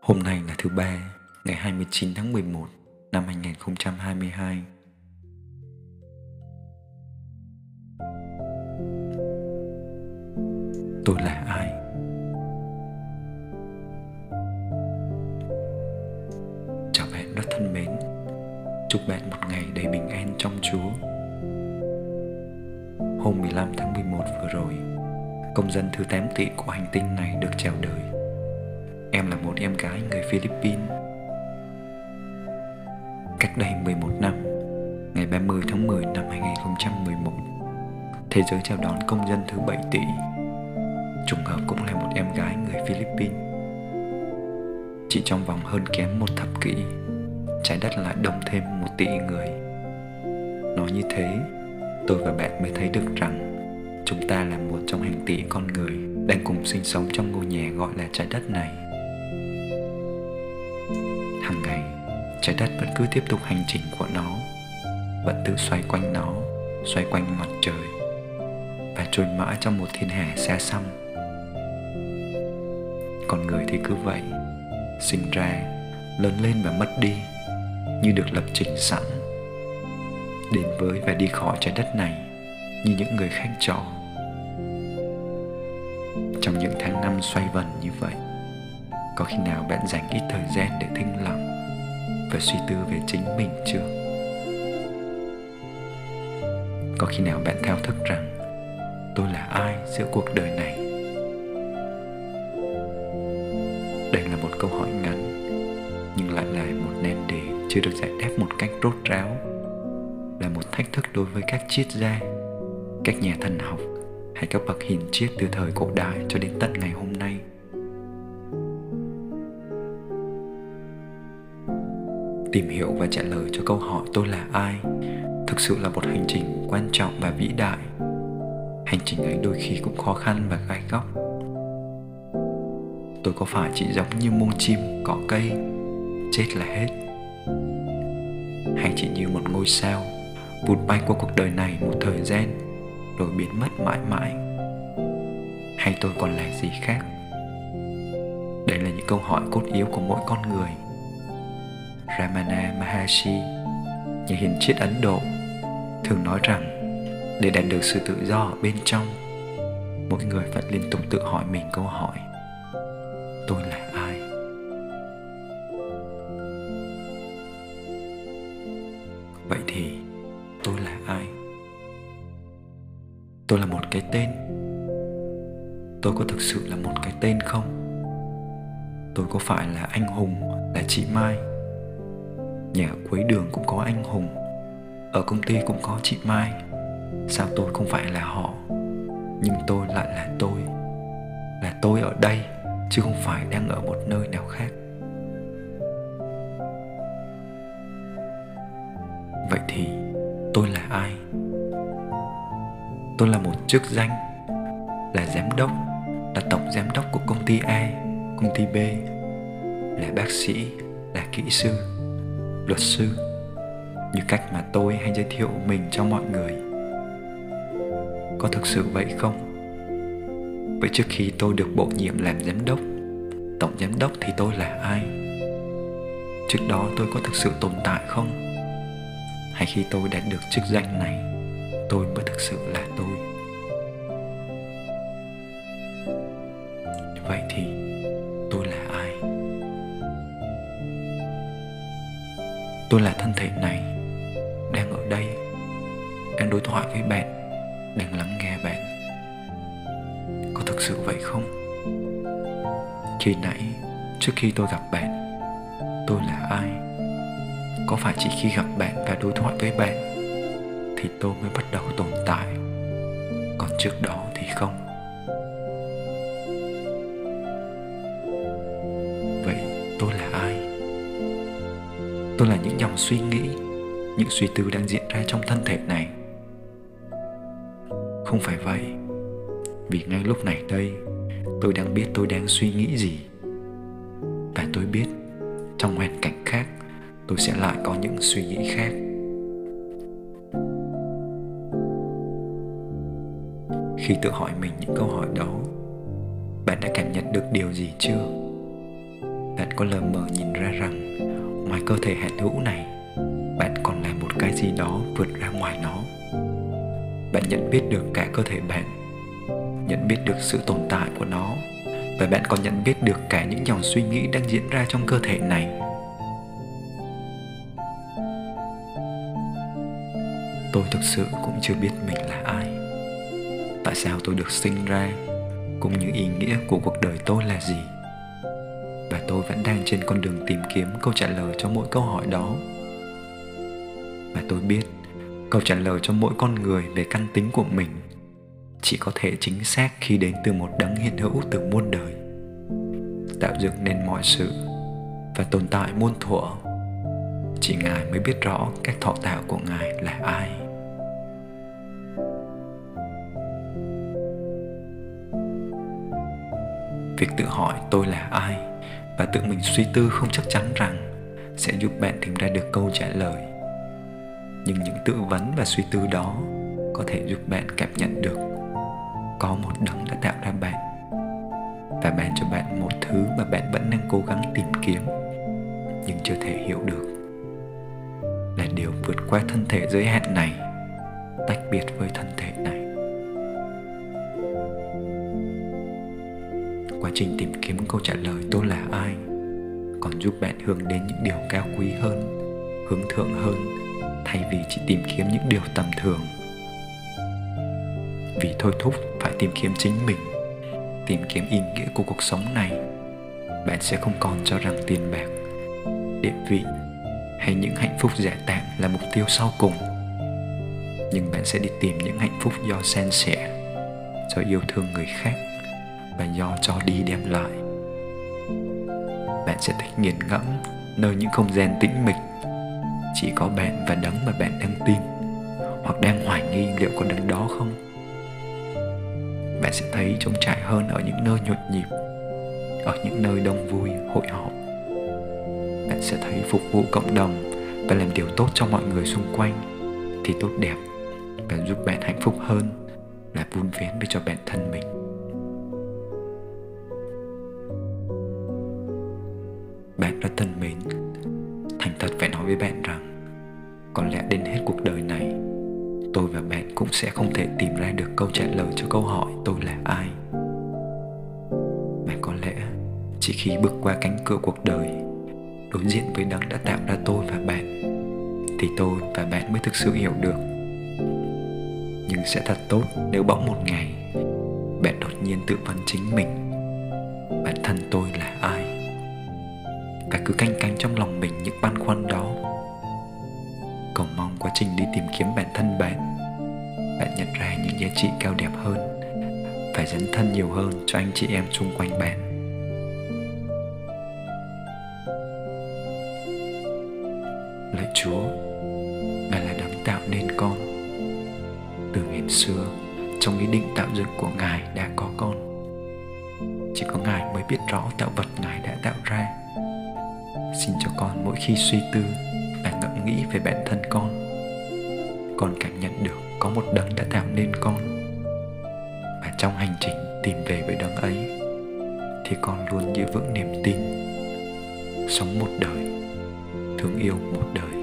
Hôm nay là thứ ba, ngày 29 tháng 11 năm 2022. Tôi là ai? Chào bạn rất thân mến. Chúc bạn một ngày đầy bình an trong Chúa. Hôm 15 tháng 11 vừa rồi, công dân thứ 8 tỷ của hành tinh này được chào đời. Em là một em gái người Philippines. Cách đây 11 năm, ngày 30 tháng 10 năm 2011, thế giới chào đón công dân thứ 7 tỷ. Trùng hợp cũng là một em gái người Philippines. Chỉ trong vòng hơn kém một thập kỷ, trái đất lại đông thêm một tỷ người. Nói như thế, tôi và bạn mới thấy được rằng chúng ta là một trong hàng tỷ con người đang cùng sinh sống trong ngôi nhà gọi là trái đất này. Hàng ngày, trái đất vẫn cứ tiếp tục hành trình của nó, vẫn tự xoay quanh nó, xoay quanh mặt trời và trôi mãi trong một thiên hà xa xăm. Con người thì cứ vậy, sinh ra, lớn lên và mất đi, như được lập trình sẵn. Đến với và đi khỏi trái đất này như những người khác trọ trong những tháng năm xoay vần như vậy có khi nào bạn dành ít thời gian để thinh lặng và suy tư về chính mình chưa? Có khi nào bạn thao thức rằng, tôi là ai giữa cuộc đời này? Đây là một câu hỏi ngắn, nhưng lại là một nan đề chưa được giải đáp một cách rốt ráo, là một thách thức đối với các triết gia, các nhà thần học hay các bậc hiền triết từ thời cổ đại cho đến tận ngày hôm nay. Tìm hiểu và trả lời cho câu hỏi tôi là ai. Thực sự là một hành trình quan trọng và vĩ đại. Hành trình ấy đôi khi cũng khó khăn và gai góc. Tôi có phải chỉ giống như muông chim, cỏ cây? Chết là hết. Hay chỉ như một ngôi sao, vụt bay qua cuộc đời này một thời gian, rồi biến mất mãi mãi? Hay tôi còn là gì khác? Đây là những câu hỏi cốt yếu của mỗi con người ramana maharshi, nhà hiền triết ấn độ, thường nói rằng để đạt được sự tự do ở bên trong, mỗi người phải liên tục tự hỏi mình câu hỏi, tôi là ai? Vậy thì tôi là ai? Tôi là một cái tên. Tôi có thực sự là một cái tên không? Tôi có phải là anh hùng, là chị mai? Nhà cuối đường cũng có anh hùng. Ở công ty cũng có chị mai. Sao tôi không phải là họ, nhưng tôi lại là tôi. Là tôi ở đây, chứ không phải đang ở một nơi nào khác. Vậy thì tôi là ai? Tôi là một chức danh, là giám đốc, là tổng giám đốc của công ty a, công ty b, là bác sĩ, là kỹ sư luật sư, như cách mà tôi hay giới thiệu mình cho mọi người. Có thực sự vậy không? Vậy trước khi tôi được bổ nhiệm làm giám đốc, tổng giám đốc thì tôi là ai? Trước đó tôi có thực sự tồn tại không? Hay khi tôi đạt được chức danh này, tôi mới thực sự là tôi? Tôi là thân thể này, đang ở đây. Đang đối thoại với bạn, đang lắng nghe bạn. Có thực sự vậy không? Khi nãy, trước khi tôi gặp bạn, tôi là ai? Có phải chỉ khi gặp bạn và đối thoại với bạn thì tôi mới bắt đầu tồn tại? Còn trước đó thì không. Tôi là những dòng suy nghĩ, những suy tư đang diễn ra trong thân thể này. Không phải vậy, vì ngay lúc này đây, tôi đang biết tôi đang suy nghĩ gì. Và tôi biết, trong hoàn cảnh khác, tôi sẽ lại có những suy nghĩ khác. Khi tự hỏi mình những câu hỏi đó, bạn đã cảm nhận được điều gì chưa? Bạn có lờ mờ nhìn ra rằng ngoài cơ thể hiện hữu này, bạn còn là một cái gì đó vượt ra ngoài nó. Bạn nhận biết được cả cơ thể bạn, nhận biết được sự tồn tại của nó, và bạn còn nhận biết được cả những dòng suy nghĩ đang diễn ra trong cơ thể này. Tôi thực sự cũng chưa biết mình là ai. Tại sao tôi được sinh ra, cũng như ý nghĩa của cuộc đời tôi là gì? Tôi vẫn đang trên con đường tìm kiếm câu trả lời cho mỗi câu hỏi đó. Và tôi biết, câu trả lời cho mỗi con người về căn tính của mình chỉ có thể chính xác khi đến từ một đấng hiện hữu từ muôn đời, tạo dựng nên mọi sự và tồn tại muôn thuở. Chỉ ngài mới biết rõ cách thọ tạo của ngài là ai. Việc tự hỏi tôi là ai? Và tự mình suy tư không chắc chắn rằng sẽ giúp bạn tìm ra được câu trả lời. Nhưng những tự vấn và suy tư đó có thể giúp bạn cảm nhận được có một đấng đã tạo ra bạn. Và ban cho bạn một thứ mà bạn vẫn đang cố gắng tìm kiếm, nhưng chưa thể hiểu được. Là điều vượt qua thân thể giới hạn này, tách biệt với thân thể này. Quá trình tìm kiếm câu trả lời tôi là ai, còn giúp bạn hướng đến những điều cao quý hơn, hướng thượng hơn, thay vì chỉ tìm kiếm những điều tầm thường. Vì thôi thúc phải tìm kiếm chính mình, tìm kiếm ý nghĩa của cuộc sống này, bạn sẽ không còn cho rằng tiền bạc, địa vị hay những hạnh phúc giả tạm là mục tiêu sau cùng. Nhưng bạn sẽ đi tìm những hạnh phúc do san sẻ, do yêu thương người khác và do cho đi đem lại. Bạn sẽ thích nghiền ngẫm nơi những không gian tĩnh mịch. Chỉ có bạn và đấng mà bạn đang tin, hoặc đang hoài nghi liệu có đấng đó không. Bạn sẽ thấy trống trải hơn ở những nơi nhộn nhịp, ở những nơi đông vui, hội họp. Bạn sẽ thấy phục vụ cộng đồng và làm điều tốt cho mọi người xung quanh thì tốt đẹp. Và giúp bạn hạnh phúc hơn là vun vén với cho bản thân mình. Bạn rất thân mến. Thành thật phải nói với bạn rằng, có lẽ đến hết cuộc đời này, tôi và bạn cũng sẽ không thể tìm ra được câu trả lời cho câu hỏi tôi là ai. Mà có lẽ, chỉ khi bước qua cánh cửa cuộc đời, đối diện với đấng đã tạo ra tôi và bạn, thì tôi và bạn mới thực sự hiểu được. Nhưng sẽ thật tốt nếu bỗng một ngày, bạn đột nhiên tự vấn chính mình. Bản thân tôi là ai? Cứ canh cánh trong lòng mình những băn khoăn đó. Cầu mong quá trình đi tìm kiếm bản thân bạn bạn nhận ra những giá trị cao đẹp hơn, phải dấn thân nhiều hơn cho anh chị em xung quanh bạn. Lạy chúa ngài là đấng tạo nên con. Từ ngày xưa, trong ý định tạo dựng của ngài đã có con. Chỉ có ngài mới biết rõ tạo vật ngài đã tạo ra xin cho con mỗi khi suy tư và ngẫm nghĩ về bản thân con con cảm nhận được có một đấng đã tạo nên con. Và trong hành trình tìm về với đấng ấy, thì con luôn giữ vững niềm tin, sống một đời, thương yêu một đời.